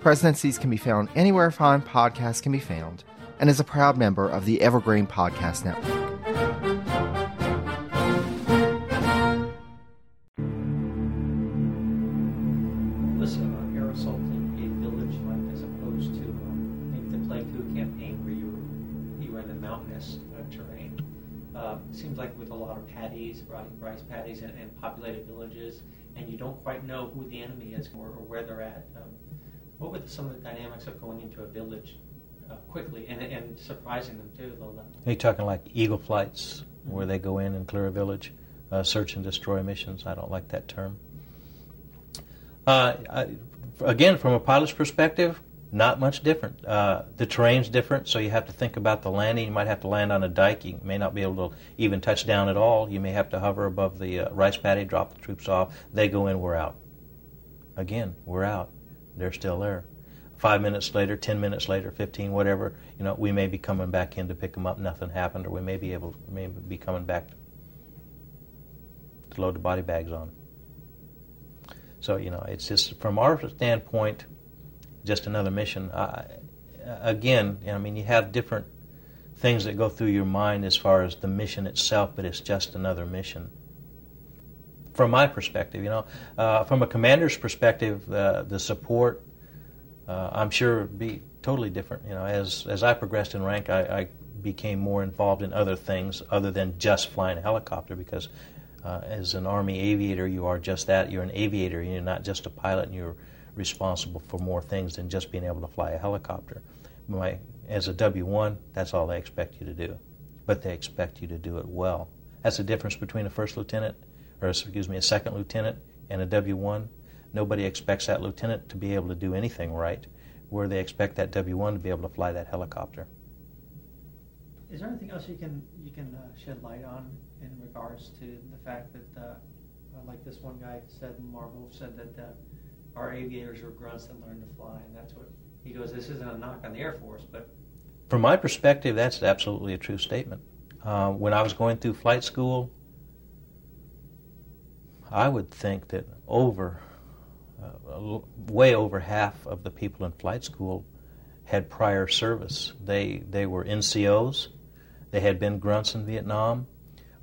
Presidencies can be found anywhere fine podcasts can be found, and is a proud member of the Evergreen Podcast Network. Was uh, air assault in a village like as opposed to um, maybe the Plague campaign where you were you were in the mountainous uh, terrain? Uh, seems like with a lot of paddies, rice, paddies, and, populated villages, and you don't quite know who the enemy is or, or where they're at. Um, what were some of the dynamics of going into a village uh, quickly and, and surprising them too? Are you talking like eagle flights, where they go in and clear a village, uh, search and destroy missions? I don't like that term. Uh, I, again, from a pilot's perspective, not much different. Uh, the terrain's different, so you have to think about the landing. You might have to land on a dike. You may not be able to even touch down at all. You may have to hover above the uh, rice paddy, drop the troops off. They go in, we're out. Again, we're out they're still there. Five minutes later, ten minutes later, fifteen, whatever, you know, we may be coming back in to pick them up. Nothing happened, or we may be able, may be coming back to load the body bags on. So you know, it's just from our standpoint, just another mission. I, again, I mean, you have different things that go through your mind as far as the mission itself, but it's just another mission from my perspective. You know, uh, from a commander's perspective, uh, the support, uh, I'm sure, would be totally different. You know, as as I progressed in rank, I, I, became more involved in other things other than just flying a helicopter because. Uh, as an Army aviator, you are just that. You're an aviator. You're not just a pilot, and you're responsible for more things than just being able to fly a helicopter. My, as a W1, that's all they expect you to do. But they expect you to do it well. That's the difference between a first lieutenant or excuse me, a second lieutenant and a W1. Nobody expects that lieutenant to be able to do anything right, where they expect that W1 to be able to fly that helicopter. Is there anything else you can you can uh, shed light on in regards to the fact that, uh, uh like this one guy said, Marvel said that uh, our aviators are grunts that learn to fly, and that's what he goes. This isn't a knock on the Air Force, but from my perspective, that's absolutely a true statement. Uh, when I was going through flight school, I would think that over, uh, way over half of the people in flight school had prior service. They they were NCOs, they had been grunts in Vietnam,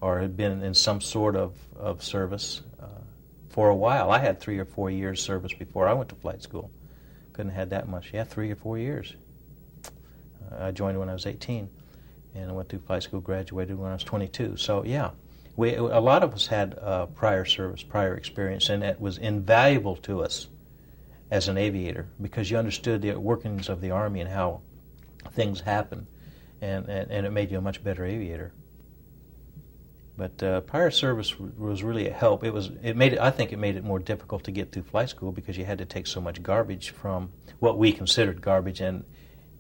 or had been in some sort of of service uh, for a while. I had three or four years service before I went to flight school. Couldn't have had that much. Yeah, three or four years. Uh, I joined when I was 18, and I went through flight school. Graduated when I was 22. So yeah we, a lot of us had uh, prior service, prior experience, and it was invaluable to us as an aviator because you understood the workings of the Army and how things happen, and, and, and it made you a much better aviator. But uh, prior service was really a help. It was it made it, I think it made it more difficult to get through flight school because you had to take so much garbage from what we considered garbage, and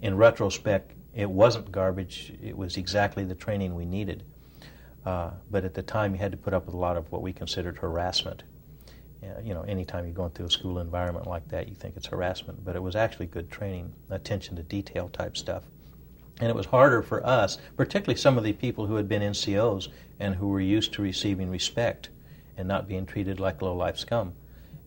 in retrospect, it wasn't garbage. It was exactly the training we needed. Uh, but at the time, you had to put up with a lot of what we considered harassment. you know, anytime you're going through a school environment like that, you think it's harassment, but it was actually good training, attention to detail type stuff. And it was harder for us, particularly some of the people who had been NCOs and who were used to receiving respect and not being treated like low life scum.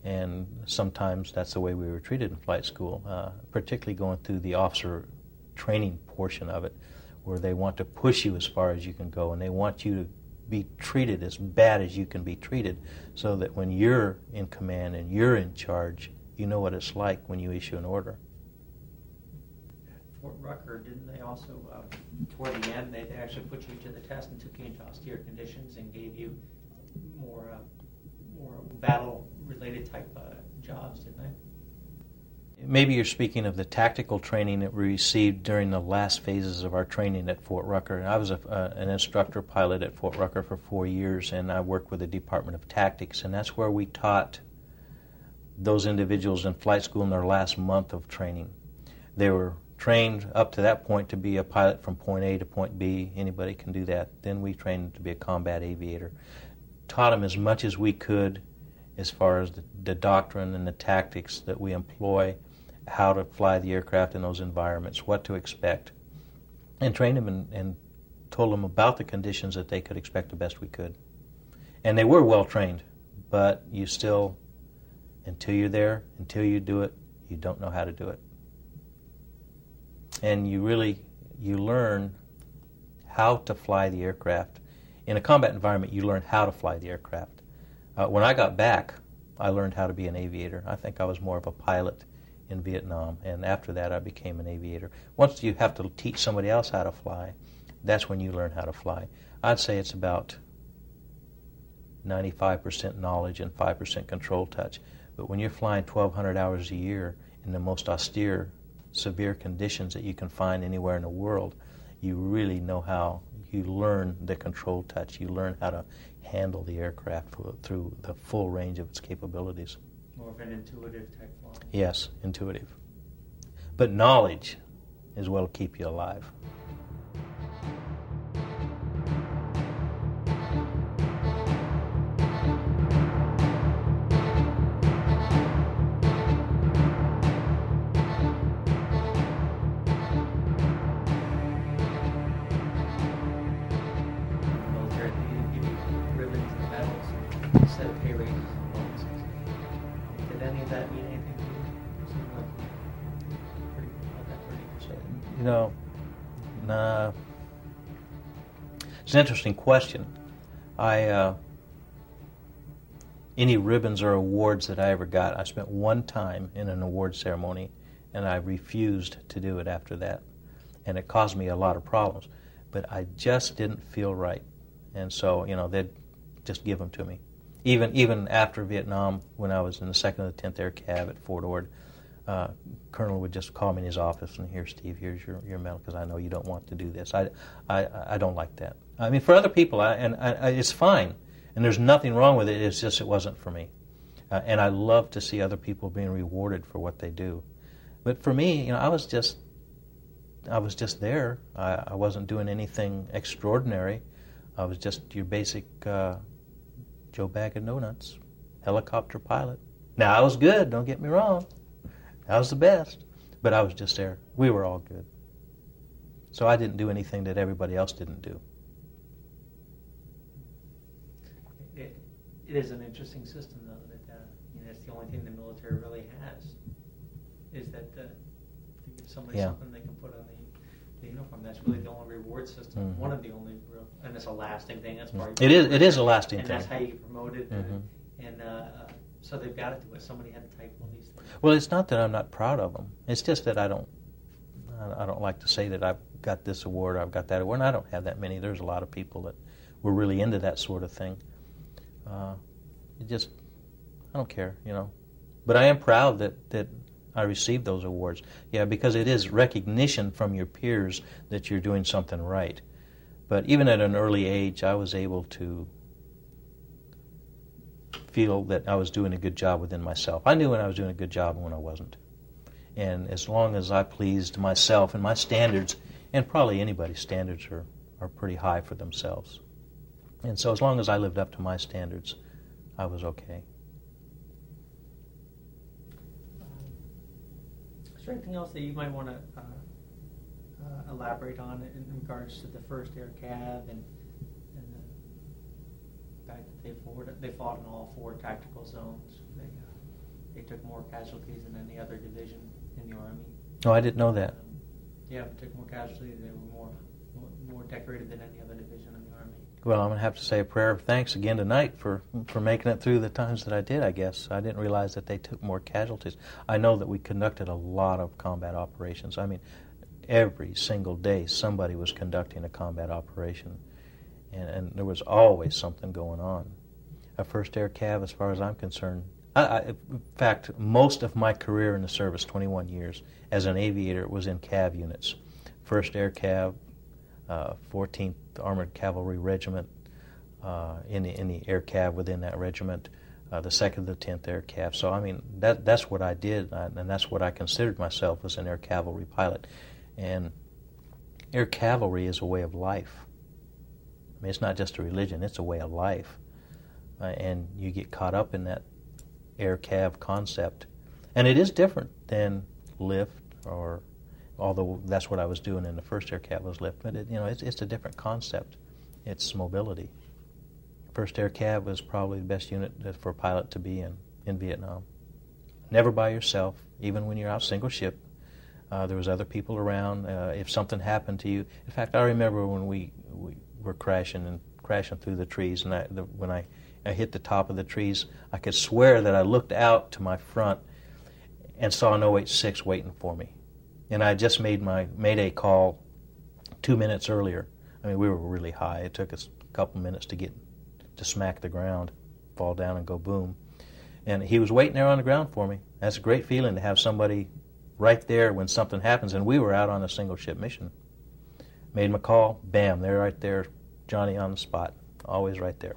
And sometimes that's the way we were treated in flight school, uh, particularly going through the officer training portion of it, where they want to push you as far as you can go and they want you to be treated as bad as you can be treated so that when you're in command and you're in charge, you know what it's like when you issue an order. Fort Rucker, didn't they also, uh, toward the end, they actually put you to the test and took you into austere conditions and gave you more, uh, more battle-related type uh, jobs, didn't they? Maybe you're speaking of the tactical training that we received during the last phases of our training at Fort Rucker. I was a, uh, an instructor pilot at Fort Rucker for four years, and I worked with the Department of Tactics, and that's where we taught those individuals in flight school in their last month of training. They were trained up to that point to be a pilot from point A to point B. Anybody can do that. Then we trained them to be a combat aviator. Taught them as much as we could as far as the, the doctrine and the tactics that we employ how to fly the aircraft in those environments, what to expect, and trained them and, and told them about the conditions that they could expect the best we could. And they were well trained, but you still, until you're there, until you do it, you don't know how to do it. And you really, you learn how to fly the aircraft. In a combat environment, you learn how to fly the aircraft. Uh, when I got back, I learned how to be an aviator. I think I was more of a pilot in Vietnam, and after that, I became an aviator. Once you have to teach somebody else how to fly, that's when you learn how to fly. I'd say it's about 95% knowledge and 5% control touch. But when you're flying 1,200 hours a year in the most austere, severe conditions that you can find anywhere in the world, you really know how you learn the control touch. You learn how to handle the aircraft through the full range of its capabilities. More of an intuitive type flying. Yes, intuitive. But knowledge is what will keep you alive. It's an interesting question. I uh, any ribbons or awards that I ever got, I spent one time in an award ceremony, and I refused to do it after that, and it caused me a lot of problems. But I just didn't feel right, and so you know they'd just give them to me. Even even after Vietnam, when I was in the second or the tenth Air Cav at Fort Ord, uh, Colonel would just call me in his office and here, Steve, here's your, your medal because I know you don't want to do this. I, I, I don't like that. I mean, for other people, I, and I, I, it's fine, and there's nothing wrong with it. It's just it wasn't for me, uh, and I love to see other people being rewarded for what they do. But for me, you know, I was just, I was just there. I, I wasn't doing anything extraordinary. I was just your basic uh, Joe Bag of No Nuts, helicopter pilot. Now I was good. Don't get me wrong. I was the best, but I was just there. We were all good. So I didn't do anything that everybody else didn't do. It, it is an interesting system, though, that, uh, you know, that's the only thing the military really has, is that, uh, to give somebody Yeah. something they can put on the, the uniform. That's really the only reward system, Mhm. one of the only real, and it's a lasting thing, that's part of It is. It is a lasting And thing. And that's how you get promoted, Mhm. and, and, uh, so they've got to do it. Somebody had to type all these things. Well, it's not that I'm not proud of them. It's just that I don't. I I don't like to say that I've got this award, I've got that award. And I don't have that many. There's a lot of people that were really into that sort of thing. Uh, it just, I don't care, you know. But I am proud that that I received those awards. Yeah, because it is recognition from your peers that you're doing something right. But even at an early age, I was able to feel that I was doing a good job within myself. I knew when I was doing a good job and when I wasn't. And as long as I pleased myself and my standards, and probably anybody's standards are, are pretty high for themselves. And so, as long as I lived up to my standards, I was okay. Is there anything else that you might want to uh, uh, elaborate on in regards to the first air cav and, and the fact that they they fought in all four tactical zones? They, uh, they took more casualties than any other division in the army. Oh, I didn't know that. Um, yeah, they took more casualties. They were more, more more decorated than any other division in the army. Well, I'm going to have to say a prayer of thanks again tonight for, for making it through the times that I did, I guess. I didn't realize that they took more casualties. I know that we conducted a lot of combat operations. I mean, every single day somebody was conducting a combat operation, and, and there was always something going on. A first air cav, as far as I'm concerned, I, I, in fact, most of my career in the service, 21 years, as an aviator, was in cav units. First air cav, uh, 14th Armored Cavalry Regiment, uh, in, the, in the air cav within that regiment, uh, the 2nd the 10th Air Cav. So, I mean, that, that's what I did, uh, and that's what I considered myself as an air cavalry pilot. And air cavalry is a way of life. I mean, it's not just a religion, it's a way of life. Uh, and you get caught up in that air cav concept. And it is different than lift or although that's what I was doing in the first air was lift, but it, you know it's, it's a different concept. It's mobility. First air cav was probably the best unit for a pilot to be in in Vietnam. Never by yourself, even when you're out single ship. Uh, there was other people around. Uh, if something happened to you, in fact, I remember when we, we were crashing and crashing through the trees, and I, the, when I, I hit the top of the trees, I could swear that I looked out to my front and saw an OH-6 waiting for me, and I just made my mayday call two minutes earlier. I mean, we were really high. It took us a couple minutes to get to smack the ground, fall down, and go boom. And he was waiting there on the ground for me. That's a great feeling to have somebody right there when something happens. And we were out on a single ship mission. Made a call, bam, they're right there, Johnny on the spot, always right there.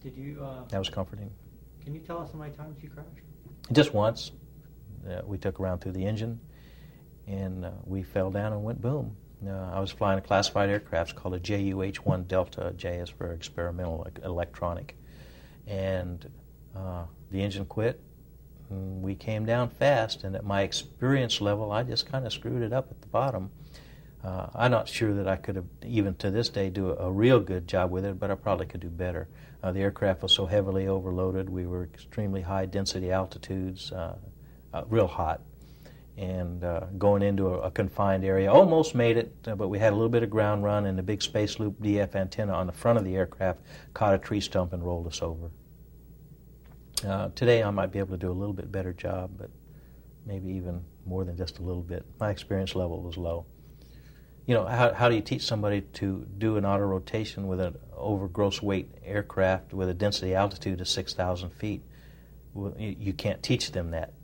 Did you? Uh, That was comforting. can you tell us how many times you crashed? Just once, uh, we took around through the engine, and uh, we fell down and went boom. Uh, I was flying a classified aircraft called a JUH-1 Delta. J for experimental electronic, and uh, the engine quit. And we came down fast, and at my experience level, I just kind of screwed it up at the bottom. Uh, I'm not sure that I could have, even to this day, do a, a real good job with it, but I probably could do better. Uh, the aircraft was so heavily overloaded. We were extremely high density altitudes, uh, uh, real hot, and uh, going into a, a confined area. Almost made it, uh, but we had a little bit of ground run, and the big space loop DF antenna on the front of the aircraft caught a tree stump and rolled us over. Uh, today, I might be able to do a little bit better job, but maybe even more than just a little bit. My experience level was low. You know, how, how do you teach somebody to do an auto rotation with an over gross weight aircraft with a density altitude of 6,000 feet? Well, you, you can't teach them that.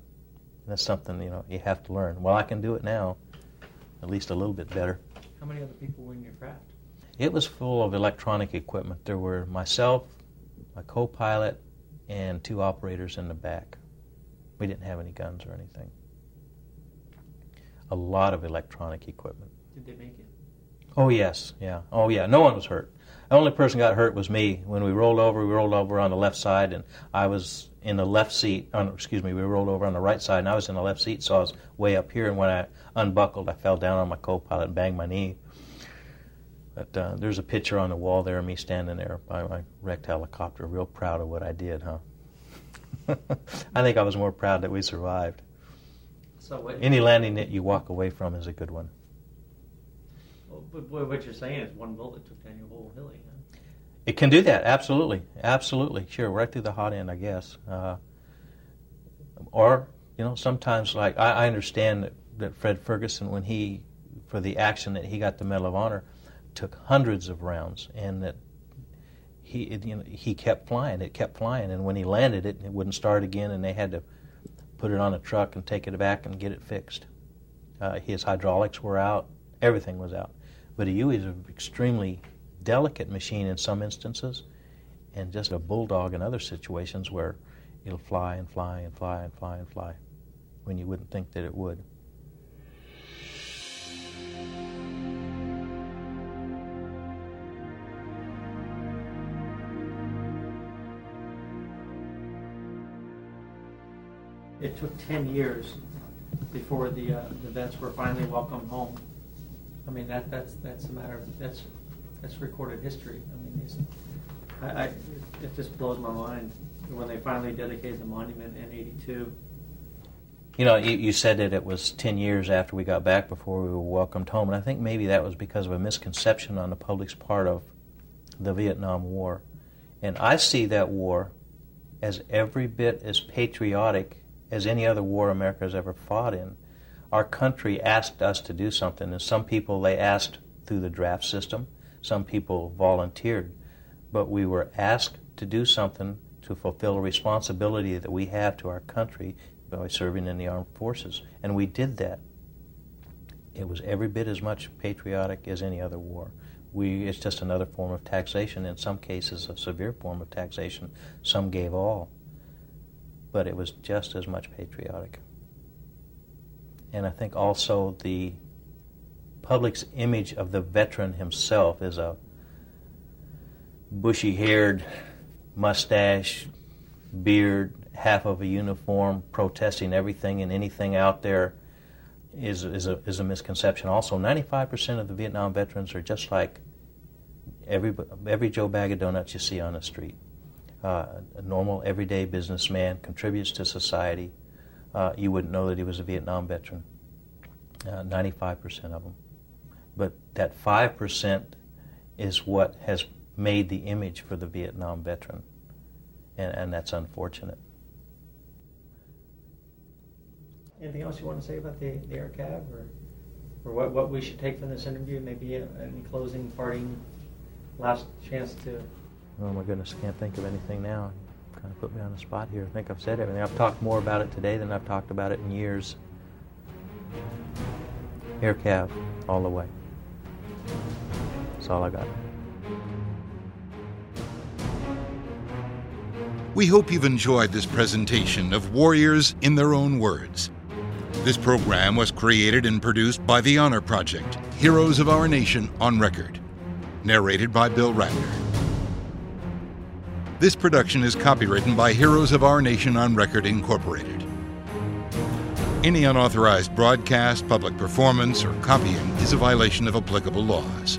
That's something, you know, you have to learn. Well, I can do it now, at least a little bit better. How many other people were in your craft? It was full of electronic equipment. There were myself, my co pilot, and two operators in the back. We didn't have any guns or anything. A lot of electronic equipment. Did they make it? Oh, yes, yeah. Oh, yeah. No one was hurt. The only person got hurt was me. When we rolled over, we rolled over on the left side, and I was in the left seat. On, excuse me, we rolled over on the right side, and I was in the left seat, so I was way up here. And when I unbuckled, I fell down on my co-pilot and banged my knee. But uh, there's a picture on the wall there of me standing there by my wrecked helicopter, real proud of what I did, huh? I think I was more proud that we survived. So what? Any landing that you walk away from is a good one. well, but what what you're saying is one bullet took down your whole heli. It can do that, absolutely, absolutely, sure, right through the hot end, I guess. Uh, or you know, sometimes like I, I understand that, that Fred Ferguson, when he for the action that he got the Medal of Honor, took hundreds of rounds, and that he it, you know, he kept flying, it kept flying, and when he landed it, it wouldn't start again, and they had to put it on a truck and take it back and get it fixed. Uh, his hydraulics were out, everything was out, but is an extremely delicate machine in some instances, and just a bulldog in other situations where it'll fly and fly and fly and fly and fly when you wouldn't think that it would. It took ten years before the uh, the vets were finally welcomed home. I mean that that's that's a matter of that's that's recorded history. I mean, these, I, I it just blows my mind when they finally dedicated the monument in '82. You know, you, you said that it was 10 years after we got back before we were welcomed home, and I think maybe that was because of a misconception on the public's part of the Vietnam War. And I see that war as every bit as patriotic as any other war America has ever fought in. Our country asked us to do something, and some people they asked through the draft system, some people volunteered, but we were asked to do something to fulfill a responsibility that we have to our country by serving in the armed forces. And we did that. It was every bit as much patriotic as any other war. We, it's just another form of taxation, in some cases, a severe form of taxation. Some gave all. But it was just as much patriotic. And I think also the public's image of the veteran himself is a bushy haired, mustache, beard, half of a uniform, protesting everything and anything out there is, is, a, is a misconception. Also, 95% of the Vietnam veterans are just like every, every Joe Bag of Donuts you see on the street. Uh, a normal, everyday businessman, contributes to society. Uh, you wouldn't know that he was a Vietnam veteran. Uh, 95% of them. But that 5% is what has made the image for the Vietnam veteran. And, and that's unfortunate. Anything else you want to say about the, the air cav or, or what, what we should take from this interview? Maybe a, any closing, parting, last chance to. Oh my goodness, I can't think of anything now. Kind of put me on the spot here. I think I've said everything. I've talked more about it today than I've talked about it in years. Air cav, all the way. That's all I got. We hope you've enjoyed this presentation of Warriors in Their Own Words. This program was created and produced by the Honor Project Heroes of Our Nation on Record. Narrated by Bill Ratner. This production is copywritten by Heroes of Our Nation on Record, Incorporated. Any unauthorized broadcast, public performance, or copying is a violation of applicable laws.